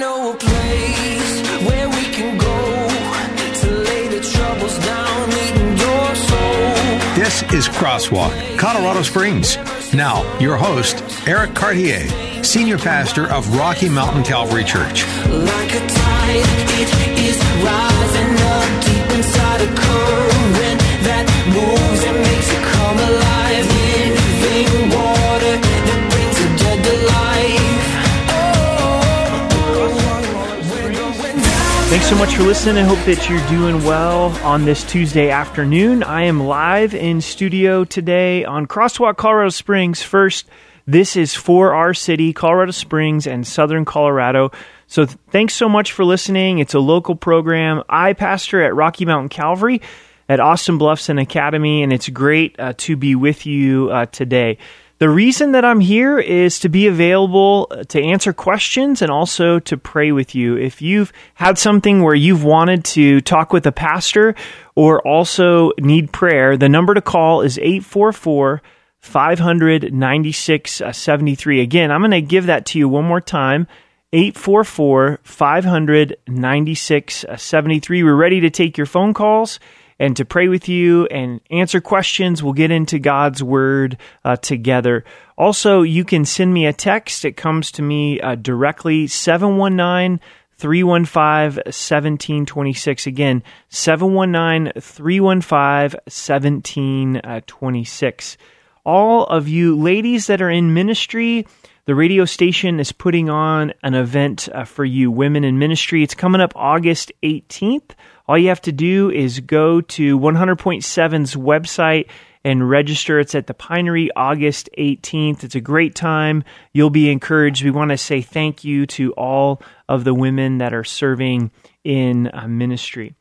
Know a place where we can go to lay the troubles down, your soul. This is Crosswalk, Colorado Springs. Now, your host, Eric Cartier, Senior Pastor of Rocky Mountain Calvary Church. Like a tide, it is rising up deep inside a current so much for listening. I hope that you're doing well on this Tuesday afternoon. I am live in studio today on Crosswalk, Colorado Springs. First, this is for our city, Colorado Springs and Southern Colorado. So th- thanks so much for listening. It's a local program. I pastor at Rocky Mountain Calvary at Austin Bluffs and Academy, and it's great uh, to be with you uh, today. The reason that I'm here is to be available uh, to answer questions and also to pray with you. If you've had something where you've wanted to talk with a pastor or also need prayer, the number to call is 844 596 73. Again, I'm going to give that to you one more time. 844 596 73. We're ready to take your phone calls and to pray with you and answer questions. We'll get into God's Word uh, together. Also, you can send me a text. It comes to me uh, directly 719 315 1726. Again, 719 315 1726. All of you ladies that are in ministry, the radio station is putting on an event uh, for you, Women in Ministry. It's coming up August 18th. All you have to do is go to 100.7's website and register. It's at the Pinery August 18th. It's a great time. You'll be encouraged. We want to say thank you to all of the women that are serving in uh, ministry.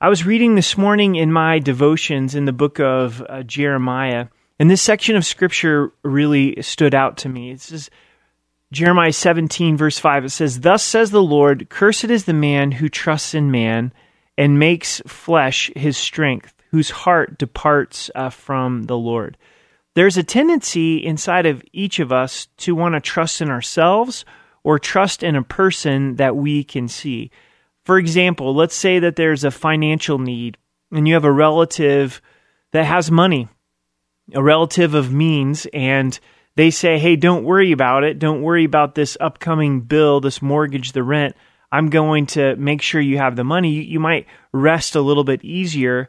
I was reading this morning in my devotions in the book of uh, Jeremiah, and this section of scripture really stood out to me. It says, Jeremiah 17, verse 5, it says, Thus says the Lord, Cursed is the man who trusts in man and makes flesh his strength, whose heart departs uh, from the Lord. There's a tendency inside of each of us to want to trust in ourselves or trust in a person that we can see. For example, let's say that there's a financial need and you have a relative that has money, a relative of means, and they say, hey, don't worry about it. Don't worry about this upcoming bill, this mortgage, the rent. I'm going to make sure you have the money. You, you might rest a little bit easier.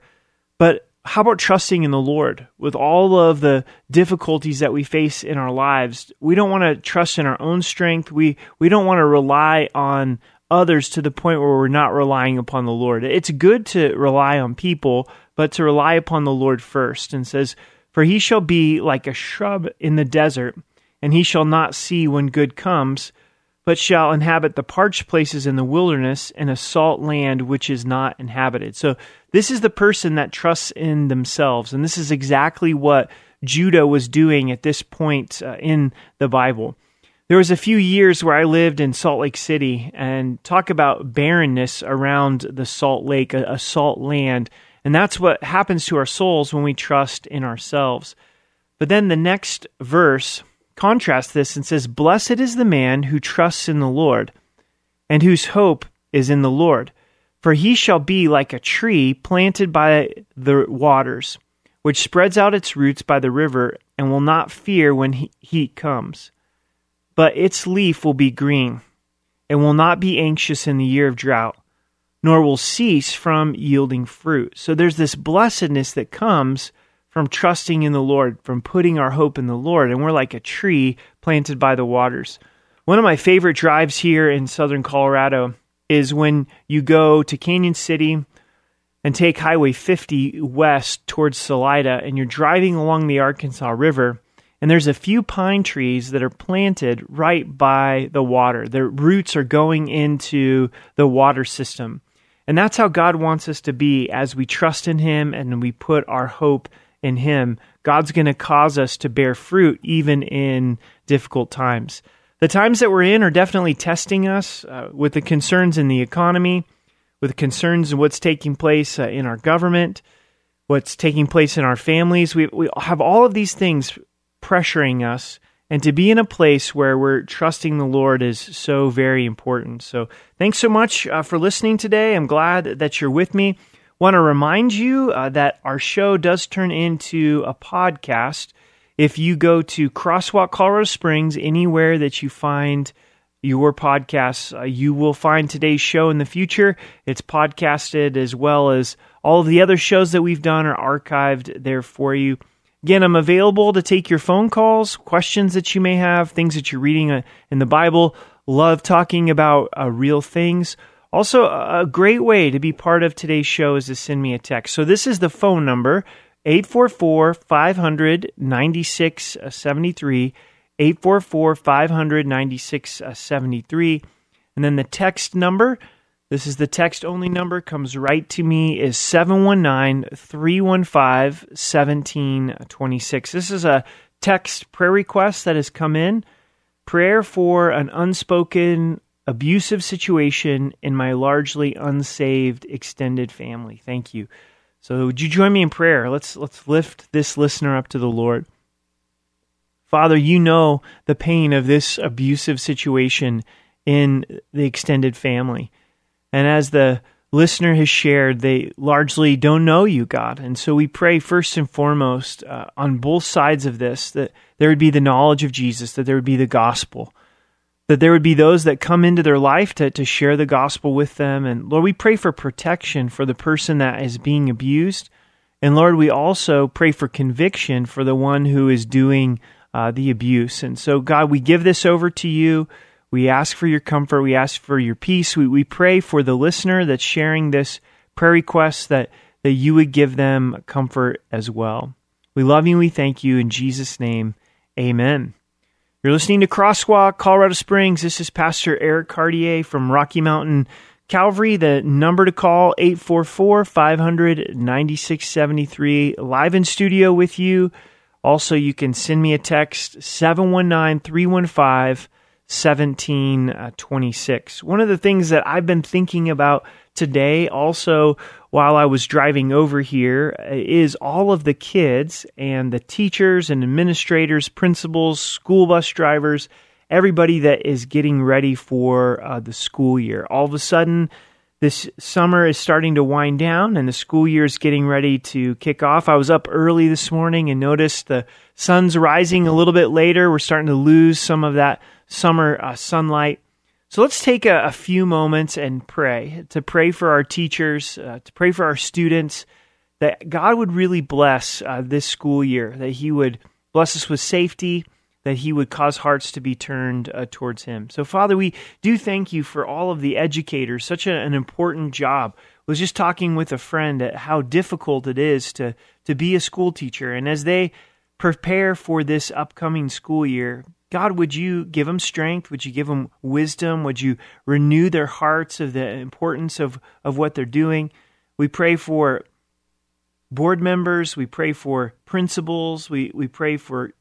But how about trusting in the Lord with all of the difficulties that we face in our lives? We don't want to trust in our own strength. We we don't want to rely on others to the point where we're not relying upon the Lord. It's good to rely on people, but to rely upon the Lord first. And says, "For he shall be like a shrub in the desert, and he shall not see when good comes." But shall inhabit the parched places in the wilderness and a salt land which is not inhabited. So, this is the person that trusts in themselves. And this is exactly what Judah was doing at this point uh, in the Bible. There was a few years where I lived in Salt Lake City and talk about barrenness around the salt lake, a, a salt land. And that's what happens to our souls when we trust in ourselves. But then the next verse contrasts this and says, Blessed is the man who trusts in the Lord, and whose hope is in the Lord. For he shall be like a tree planted by the waters, which spreads out its roots by the river, and will not fear when heat comes. But its leaf will be green, and will not be anxious in the year of drought, nor will cease from yielding fruit. So there's this blessedness that comes from trusting in the Lord, from putting our hope in the Lord. And we're like a tree planted by the waters. One of my favorite drives here in southern Colorado is when you go to Cañon City and take Highway 50 west towards Salida, and you're driving along the Arkansas River. And there's a few pine trees that are planted right by the water. Their roots are going into the water system. And that's how God wants us to be as we trust in Him and we put our hope in Him. God's going to cause us to bear fruit even in difficult times. The times that we're in are definitely testing us uh, with the concerns in the economy, with concerns in what's taking place uh, in our government, what's taking place in our families. We, we have all of these things pressuring us and to be in a place where we're trusting the Lord is so very important. So, thanks so much uh, for listening today. I'm glad that you're with me. Want to remind you uh, that our show does turn into a podcast. If you go to Crosswalk Colorado Springs, anywhere that you find your podcasts, uh, you will find today's show in the future. It's podcasted as well as all of the other shows that we've done are archived there for you. Again, I'm available to take your phone calls, questions that you may have, things that you're reading uh, in the Bible. Love talking about uh, real things. Also, a great way to be part of today's show is to send me a text. So, this is the phone number 844 500 9673. 844 500 9673. And then the text number this is the text only number, comes right to me, is 719 315 1726. This is a text prayer request that has come in. Prayer for an unspoken abusive situation in my largely unsaved extended family. Thank you. So would you join me in prayer? Let's let's lift this listener up to the Lord. Father, you know the pain of this abusive situation in the extended family. And as the listener has shared, they largely don't know you, God. And so we pray first and foremost uh, on both sides of this that there would be the knowledge of Jesus, that there would be the gospel, that there would be those that come into their life to, to share the gospel with them. And Lord, we pray for protection for the person that is being abused. And Lord, we also pray for conviction for the one who is doing uh, the abuse. And so, God, we give this over to you. We ask for your comfort. We ask for your peace. We, we pray for the listener that's sharing this prayer request that, that you would give them comfort as well. We love you we thank you. In Jesus' name, amen. You're listening to Crosswalk, Colorado Springs. This is Pastor Eric Cartier from Rocky Mountain Calvary. The number to call, 844 500 9673. Live in studio with you. Also, you can send me a text, 719 315 1726. One of the things that I've been thinking about today, also while I was driving over here, is all of the kids and the teachers and administrators, principals, school bus drivers, everybody that is getting ready for uh, the school year. All of a sudden, this summer is starting to wind down and the school year is getting ready to kick off. I was up early this morning and noticed the sun's rising a little bit later. We're starting to lose some of that summer uh, sunlight. So let's take a, a, few moments and pray to pray for our teachers, uh, to pray for our students, that God would really bless uh, this school year, that He would bless us with safety, that He would cause hearts to be turned uh, towards Him. So, Father, we do thank you for all of the educators, such a, an important job. I was just talking with a friend at how difficult it is to, to be a school teacher. And as they prepare for this upcoming school year, God, would you give them strength? Would you give them wisdom? Would you renew their hearts of the importance of, of what they're doing? We pray for board members. We pray for principals. We, we pray for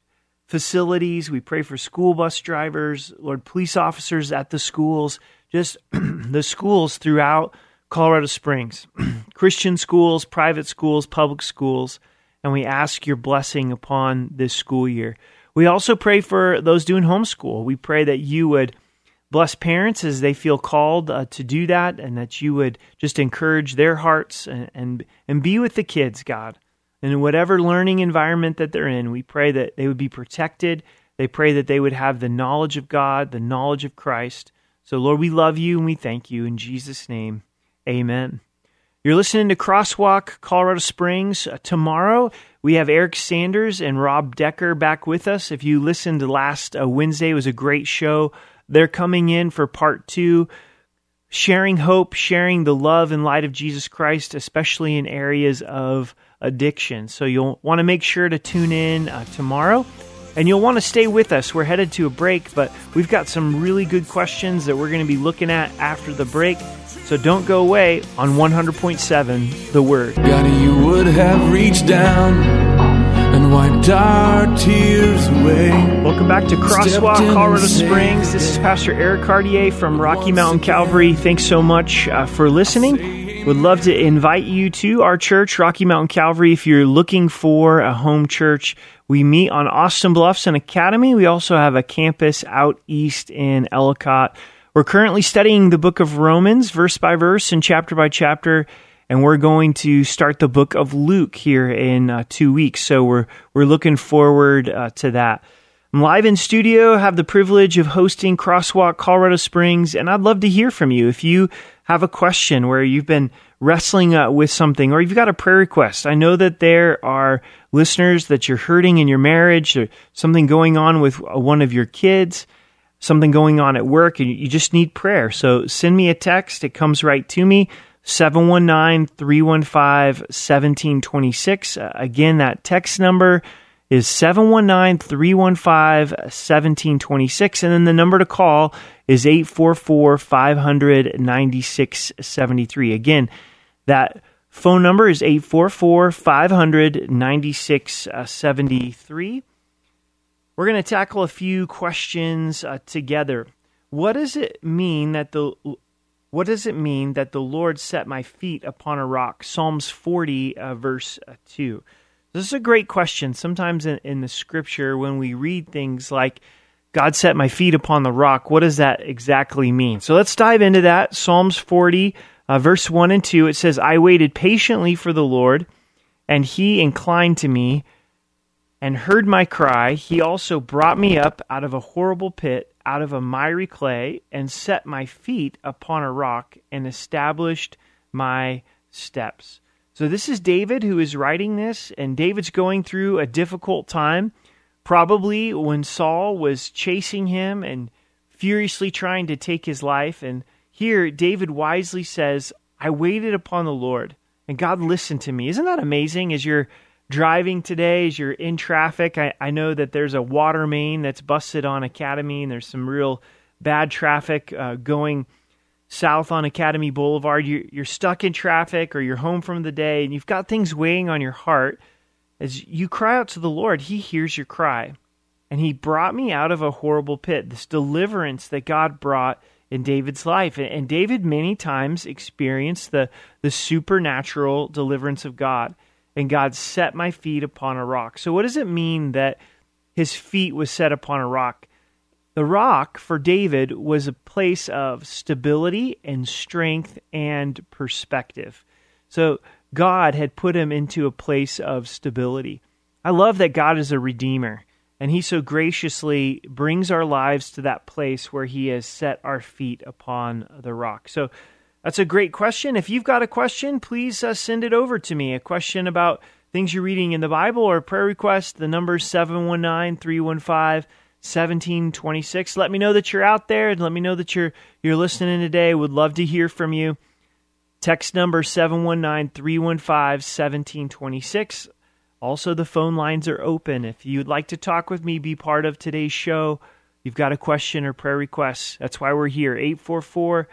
facilities. We pray for school bus drivers, Lord, police officers at the schools, just the schools throughout Colorado Springs, Christian schools, private schools, public schools. And we ask your blessing upon this school year. We also pray for those doing homeschool. We pray that you would bless parents as they feel called uh, to do that and that you would just encourage their hearts and, and, and be with the kids, God. In whatever learning environment that they're in, we pray that they would be protected. They pray that they would have the knowledge of God, the knowledge of Christ. So, Lord, we love you and we thank you. In Jesus' name, amen. You're listening to Crosswalk Colorado Springs. Uh, tomorrow, we have Eric Sanders and Rob Decker back with us. If you listened last uh, Wednesday, it was a great show. They're coming in for part two, sharing hope, sharing the love and light of Jesus Christ, especially in areas of addiction. So you'll want to make sure to tune in uh, tomorrow. And you'll want to stay with us. We're headed to a break, but we've got some really good questions that we're going to be looking at after the break. So don't go away on 100.7 The Word. God, you would have reached down and wiped our tears away. Welcome back to Crosswalk, Colorado Springs. This is Pastor Eric Cartier from Rocky Mountain Calvary. Thanks so much uh, for listening. Would love to invite you to our church, Rocky Mountain Calvary, if you're looking for a home church. We meet on Austin Bluffs and Academy. We also have a campus out east in Ellicott. We're currently studying the book of Romans, verse by verse and chapter by chapter and we're going to start the book of Luke here in uh, two weeks. So we're we're looking forward uh, to that. I'm live in studio, have the privilege of hosting Crosswalk Colorado Springs, and I'd love to hear from you. If you have a question where you've been wrestling uh, with something, or you've got a prayer request, I know that there are listeners that you're hurting in your marriage, or something going on with uh, one of your kids something going on at work and you just need prayer. So send me a text. It comes right to me. 719 315 1726. Uh, Again, that text number is 719 315 1726. And then the number to call is 844 500 9673. Again, that phone number is 844 500 9673. We're going to tackle a few questions uh, together. What does it mean that the what does it mean that the Lord set my feet upon a rock? Psalms 40, uh, verse uh, 2. This is a great question. Sometimes in, in the scripture, when we read things like, God set my feet upon the rock, what does that exactly mean? So let's dive into that. Psalms 40, uh, verse 1 and 2, it says, I waited patiently for the Lord, and he inclined to me and heard my cry. He also brought me up out of a horrible pit, out of a miry clay, and set my feet upon a rock and established my steps. So, this is David who is writing this, and David's going through a difficult time. Probably when Saul was chasing him and furiously trying to take his life. And here, David wisely says, I waited upon the Lord, and God listened to me. Isn't that amazing? As you're driving today, as you're in traffic, I, I know that there's a water main that's busted on Academy, and there's some real bad traffic uh, going south on Academy Boulevard. You, you're stuck in traffic, or you're home from the day, and you've got things weighing on your heart. As you cry out to the Lord, He hears your cry. And He brought me out of a horrible pit, this deliverance that God brought in David's life. And, David many times experienced the, the supernatural deliverance of God and God set my feet upon a rock. So, what does it mean that his feet was set upon a rock? The rock for David was a place of stability and strength and perspective. So, God had put him into a place of stability. I love that God is a redeemer, and he so graciously brings our lives to that place where he has set our feet upon the rock. So, that's a great question. If you've got a question, please uh, send it over to me. A question about things you're reading in the Bible or a prayer request, the number is 719 315 1726. Let me know that you're out there and let me know that you're, you're listening today. Would love to hear from you. Text number 719 315 1726. Also, the phone lines are open. If you'd like to talk with me, be part of today's show, you've got a question or prayer request. That's why we're here. 844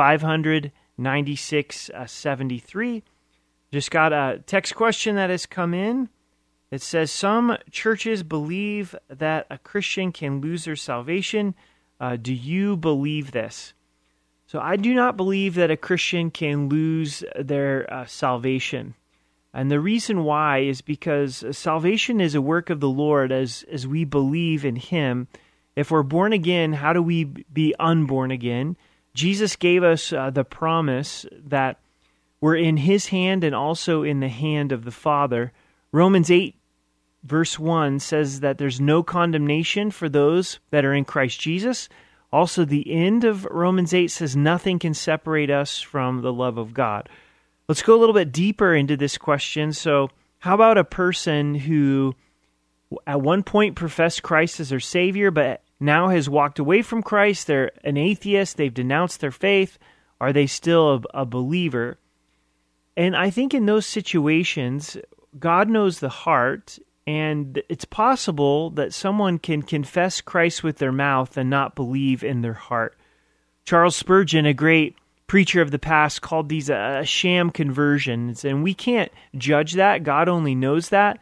596 73. Just got a text question that has come in. It says some churches believe that a Christian can lose their salvation. Uh, do you believe this? So I do not believe that a Christian can lose their uh, salvation. And the reason why is because salvation is a work of the Lord as as we believe in him. If we're born again, how do we be unborn again? Jesus gave us uh, the promise that we're in his hand and also in the hand of the Father. Romans 8, verse 1 says that there's no condemnation for those that are in Christ Jesus. Also, the end of Romans 8 says nothing can separate us from the love of God. Let's go a little bit deeper into this question. So, how about a person who at one point professed Christ as their Savior, but now has walked away from Christ? They're an atheist, they've denounced their faith. Are they still a, a believer? And I think in those situations, God knows the heart, And it's possible that someone can confess Christ with their mouth and not believe in their heart. Charles Spurgeon, a great preacher of the past, called these a, sham conversions. And we can't judge that. God only knows that.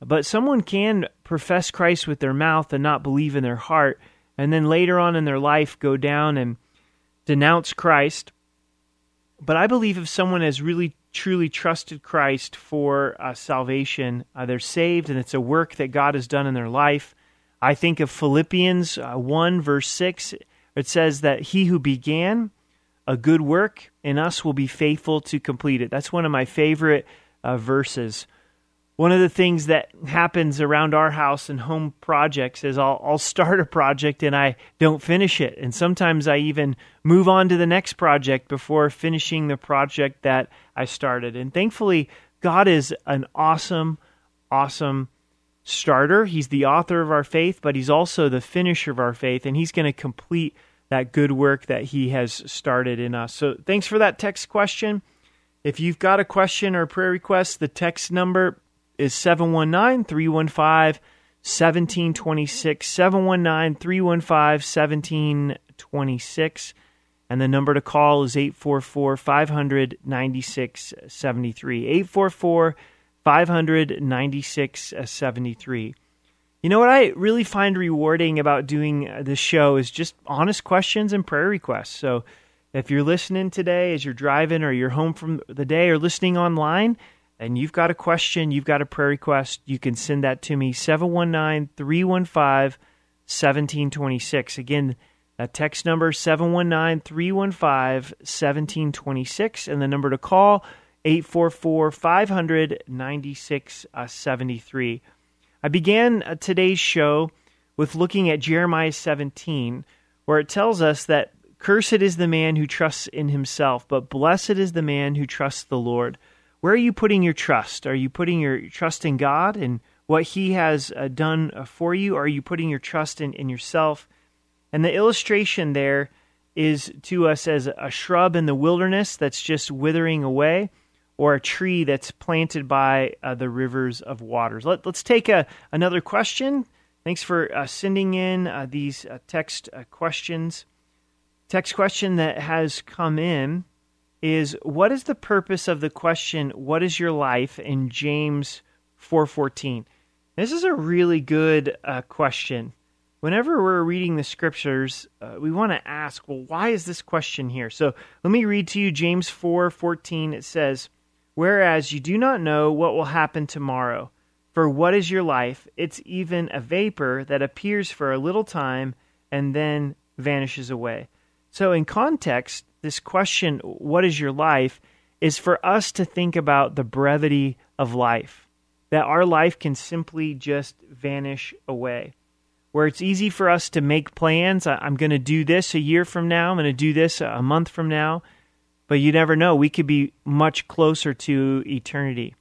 But someone can profess Christ with their mouth and not believe in their heart. And then later on in their life, go down and denounce Christ. But I believe if someone has really truly trusted Christ for uh, salvation, uh, they're saved, and it's a work that God has done in their life. I think of Philippians uh, 1, verse 6. It says that he who began a good work in us will be faithful to complete it. That's one of my favorite uh, verses one of the things that happens around our house and home projects is I'll, I'll start a project and I don't finish it. And sometimes I even move on to the next project before finishing the project that I started. And thankfully, God is an awesome, awesome starter. He's the author of our faith, but He's also the finisher of our faith. And He's going to complete that good work that He has started in us. So thanks for that text question. If you've got a question or a prayer request, the text number is 719 315 1726. 719 315 1726. And the number to call is 844 500 9673. 844 500 9673. You know what I really find rewarding about doing this show is just honest questions and prayer requests. So if you're listening today as you're driving or you're home from the day or listening online, and you've got a question, you've got a prayer request, you can send that to me 719 315 1726. Again, that text number 719 315 1726 and the number to call 844 500 9673. I began uh, today's show with looking at Jeremiah 17 where it tells us that cursed is the man who trusts in himself, but blessed is the man who trusts the Lord. Where are you putting your trust? Are you putting your trust in God and what He has uh, done uh, for you? Are you putting your trust in, in yourself? And the illustration there is to us as a shrub in the wilderness that's just withering away, or a tree that's planted by uh, the rivers of waters. Let, us take a, another question. Thanks for uh, sending in uh, these uh, text questions. Text question that has come in is what is the purpose of the question what is your life? in James 4:14 this is a really good uh, question. Whenever we're reading the scriptures uh, we want to ask well why is this question here? So let me read to you James 4:14 it says whereas you do not know what will happen tomorrow for what is your life? It's even a vapor that appears for a little time and then vanishes away. So in context this question, what is your life, is for us to think about the brevity of life, that our life can simply just vanish away. Where it's easy for us to make plans. I'm going to do this a year from now, I'm going to do this a month from now, but you never know. We could be much closer to eternity.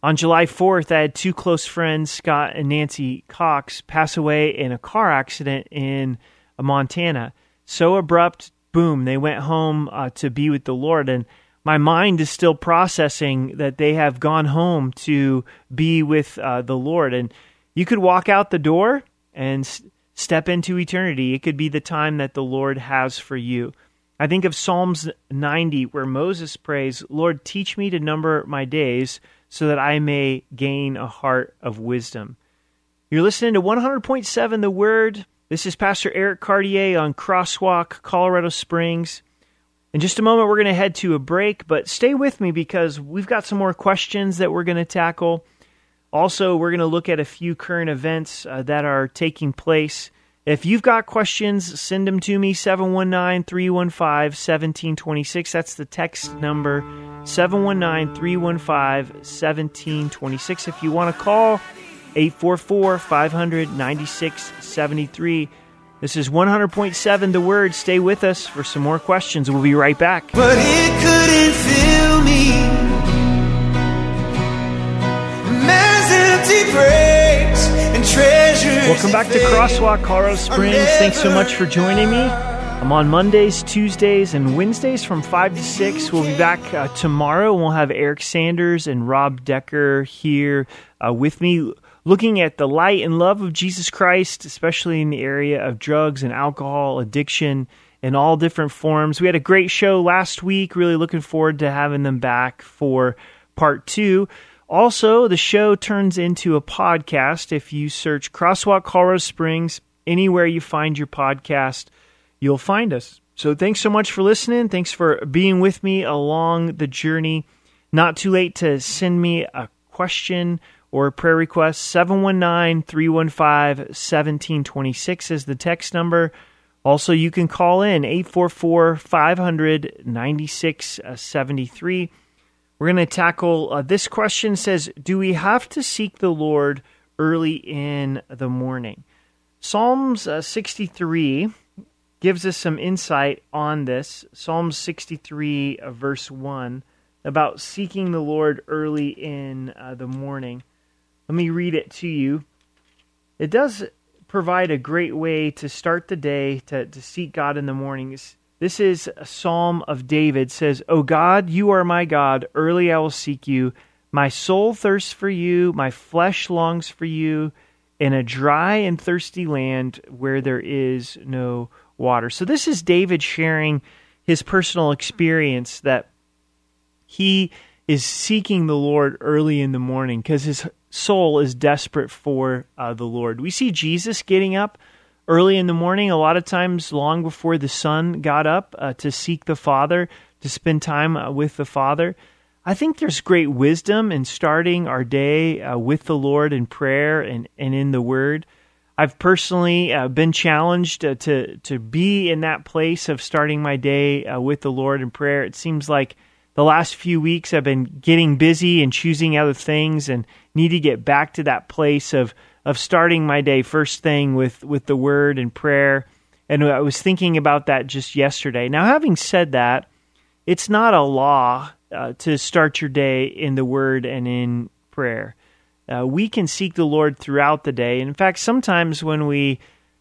On July 4th, I had two close friends, Scott and Nancy Cox, pass away in a car accident in Montana. So abrupt, boom, they went home uh, to be with the Lord. And my mind is still processing that they have gone home to be with uh, the Lord. And you could walk out the door and s- step into eternity. It could be the time that the Lord has for you. I think of Psalms 90, where Moses prays, Lord, teach me to number my days so that I may gain a heart of wisdom. You're listening to 100.7 The Word. This is Pastor Eric Cartier on Crosswalk, Colorado Springs. In just a moment, we're going to head to a break, but stay with me because we've got some more questions that we're going to tackle. Also, we're going to look at a few current events uh, that are taking place. If you've got questions, send them to me 719 315 1726. That's the text number 719 315 1726. If you want to call, 844 500 9673. This is 100.7 The Word. Stay with us for some more questions. We'll be right back. But it couldn't fill me. Man's empty praise and treasures. Welcome back to Crosswalk, Colorado Springs. Thanks so much for joining me. I'm on Mondays, Tuesdays, and Wednesdays from 5 to 6. We'll be back uh, tomorrow. We'll have Eric Sanders and Rob Decker here uh, with me looking at the light and love of Jesus Christ, especially in the area of drugs and alcohol addiction in all different forms. We had a great show last week. Really looking forward to having them back for part two. Also, the show turns into a podcast. If you search Crosswalk Colorado Springs, anywhere you find your podcast, you'll find us. So thanks so much for listening. Thanks for being with me along the journey. Not too late to send me a question or prayer request. 719 315 1726 is the text number. Also, you can call in 844 500 9673. We're going to tackle uh, this question says, Do we have to seek the Lord early in the morning? Psalms uh, 63 gives us some insight on this. Psalm 63, uh, verse 1, about seeking the Lord early in uh, the morning. Let me read it to you. It does provide a great way to start the day, to, to seek God in the mornings. This is a psalm of David says, "O God, you are my God, early I will seek you. My soul thirsts for you, my flesh longs for you in a dry and thirsty land where there is no water." So this is David sharing his personal experience that he is seeking the Lord early in the morning because his soul is desperate for uh, the Lord. We see Jesus getting up early in the morning, a lot of times long before the sun got up uh, to seek the Father, to spend time uh, with the Father. I think there's great wisdom in starting our day uh, with the Lord in prayer and, and in the Word. I've personally uh, been challenged uh, to to be in that place of starting my day uh, with the Lord in prayer. It seems like the last few weeks I've been getting busy and choosing other things and need to get back to that place of of starting my day first thing with with the word and prayer. And I was thinking about that just yesterday. Now, having said that, it's not a law uh, to start your day in the word and in prayer. Uh, we can seek the Lord throughout the day. And in fact, sometimes when we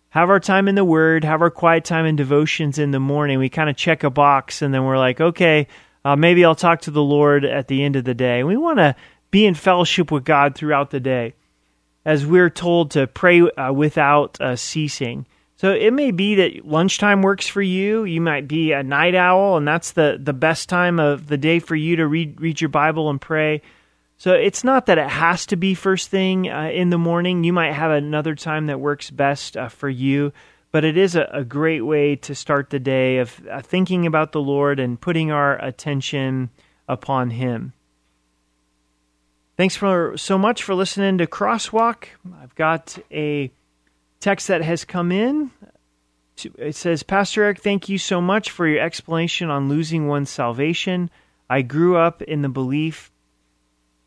have our time in the Word, have our quiet time and devotions in the morning, we kind of check a box and then we're like, okay, uh, maybe I'll talk to the Lord at the end of the day. We want to be in fellowship with God throughout the day as we're told to pray uh, without uh, ceasing. So it may be that lunchtime works for you. You might be a night owl, and that's the, the best time of the day for you to read read your Bible and pray. So it's not that it has to be first thing uh, in the morning. You might have another time that works best uh, for you, but it is a, a, great way to start the day of uh, thinking about the Lord and putting our attention upon Him. Thanks for so much for listening to Crosswalk. I've got a text that has come in. It says, Pastor Eric, thank you so much for your explanation on losing one's salvation. I grew up in the belief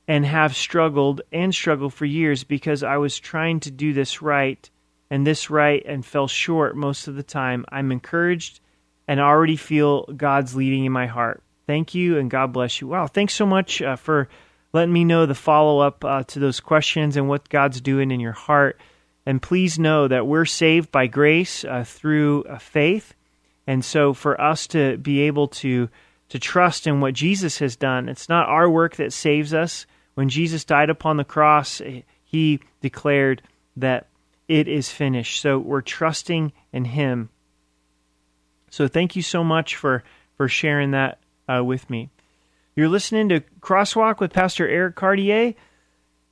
and have struggled and struggled for years because I was trying to do this right and this right and fell short most of the time. I'm encouraged and already feel God's leading in my heart. Thank you and God bless you. Wow, thanks so much uh, for letting me know the follow up uh, to those questions and what God's doing in your heart. And please know that we're saved by grace uh, through uh, faith. And so for us to be able to to trust in what Jesus has done, it's not our work that saves us. When Jesus died upon the cross, eh, he declared that it is finished. So we're trusting in him. So thank you so much for for sharing that uh, with me. You're listening to Crosswalk with Pastor Eric Cartier.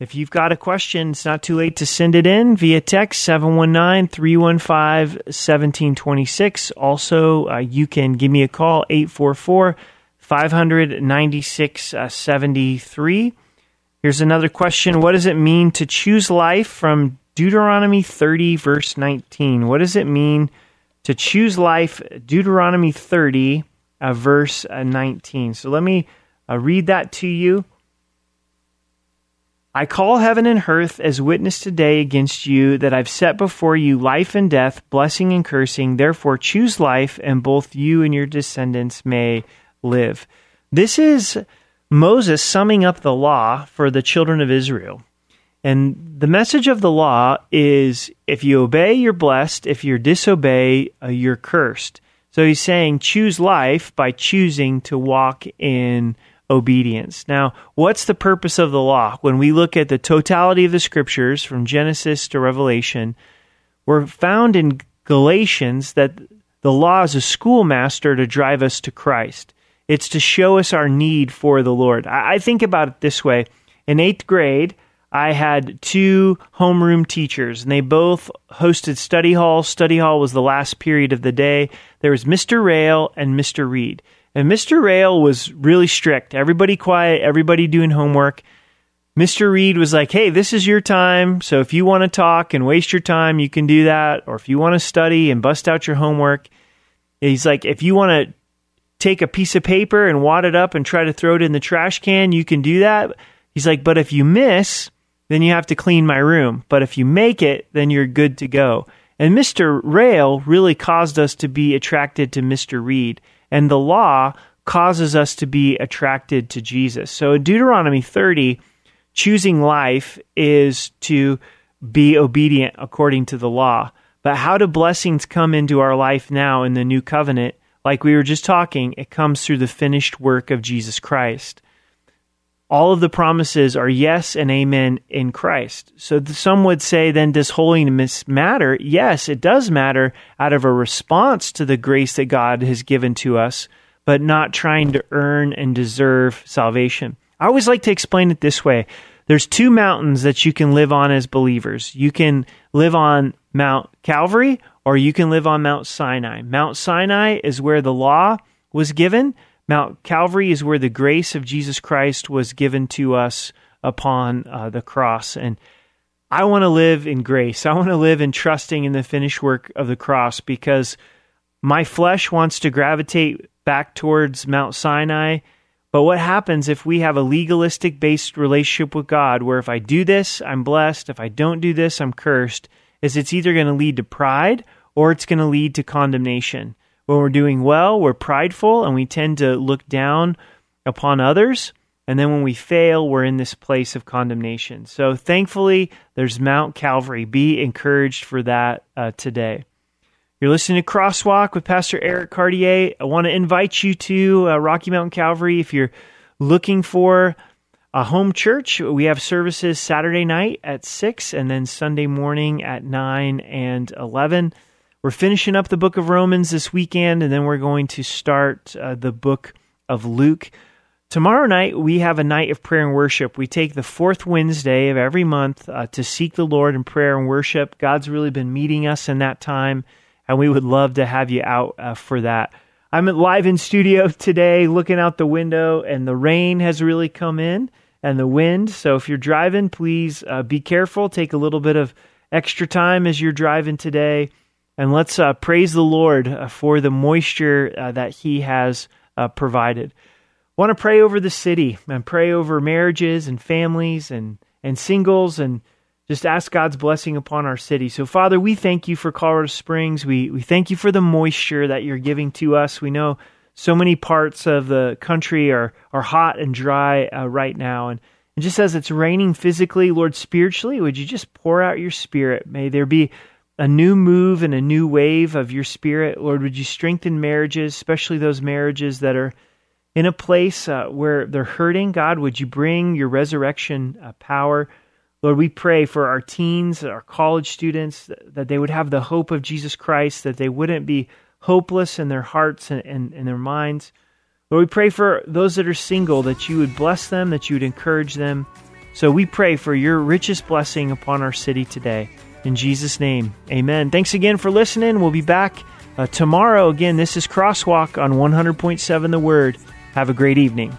If you've got a question, it's not too late to send it in via text 719 315 1726. Also, uh, you can give me a call 844 596 73. Here's another question What does it mean to choose life from Deuteronomy 30, verse 19? What does it mean to choose life? Deuteronomy 30, uh, verse uh, 19. So let me I'll read that to you. I call heaven and earth as witness today against you that I've set before you life and death, blessing and cursing. Therefore, choose life, and both you and your descendants may live. This is Moses summing up the law for the children of Israel. And the message of the law is if you obey, you're blessed. If you disobey, uh, you're cursed. So he's saying choose life by choosing to walk in obedience. Now, what's the purpose of the law? When we look at the totality of the scriptures from Genesis to Revelation, we're found in Galatians that the law is a schoolmaster to drive us to Christ. It's to show us our need for the Lord. I, think about it this way. In eighth grade, I had two homeroom teachers, and they both hosted study hall. Study hall was the last period of the day. There was Mr. Rail and Mr. Reed. And Mr. Rail was really strict. Everybody quiet, everybody doing homework. Mr. Reed was like, hey, this is your time. So if you want to talk and waste your time, you can do that. Or if you want to study and bust out your homework, he's like, if you want to take a piece of paper and wad it up and try to throw it in the trash can, you can do that. He's like, but if you miss, then you have to clean my room. But if you make it, then you're good to go. And Mr. Rail really caused us to be attracted to Mr. Reed. And the law causes us to be attracted to Jesus. So in Deuteronomy 30, choosing life is to be obedient according to the law. But how do blessings come into our life now in the new covenant? Like we were just talking, it comes through the finished work of Jesus Christ all of the promises are yes and amen in Christ. So some would say, then does holiness matter? Yes, it does matter out of a response to the grace that God has given to us, but not trying to earn and deserve salvation. I always like to explain it this way. There's two mountains that you can live on as believers. You can live on Mount Calvary or you can live on Mount Sinai. Mount Sinai is where the law was given. Mount Calvary is where the grace of Jesus Christ was given to us upon uh, the cross. And I want to live in grace. I want to live in trusting in the finished work of the cross because my flesh wants to gravitate back towards Mount Sinai. But what happens if we have a legalistic based relationship with God where if I do this, I'm blessed, if I don't do this, I'm cursed? Is it's either going to lead to pride or it's going to lead to condemnation. When we're doing well, we're prideful and we tend to look down upon others. And then when we fail, we're in this place of condemnation. So thankfully, there's Mount Calvary. Be encouraged for that uh, today. You're listening to Crosswalk with Pastor Eric Cartier. I want to invite you to uh, Rocky Mountain Calvary if you're looking for a home church. We have services Saturday night at 6 and then Sunday morning at 9 and 11. We're finishing up the book of Romans this weekend, and then we're going to start uh, the book of Luke. Tomorrow night, we have a night of prayer and worship. We take the fourth Wednesday of every month uh, to seek the Lord in prayer and worship. God's really been meeting us in that time, and we would love to have you out uh, for that. I'm live in studio today, looking out the window, and the rain has really come in and the wind. So if you're driving, please uh, be careful. Take a little bit of extra time as you're driving today. And let's uh, praise the Lord uh, for the moisture uh, that He has uh, provided. Want to pray over the city and pray over marriages and families and, and singles and just ask God's blessing upon our city. So, Father, we thank you for Colorado Springs. We, we thank you for the moisture that you're giving to us. We know so many parts of the country are, are hot and dry uh, right now. And, and just as it's raining physically, Lord, spiritually, would you just pour out your spirit? May there be a new move and a new wave of your spirit. Lord, would you strengthen marriages, especially those marriages that are in a place uh, where they're hurting? God, would you bring your resurrection uh, power? Lord, we pray for our teens, our college students, that they would have the hope of Jesus Christ, that they wouldn't be hopeless in their hearts and, and, and their minds. Lord, we pray for those that are single, that you would bless them, that you would encourage them. So we pray for your richest blessing upon our city today. In Jesus' name, amen. Thanks again for listening. We'll be back uh, tomorrow. Again, this is Crosswalk on 100.7 The Word. Have a great evening.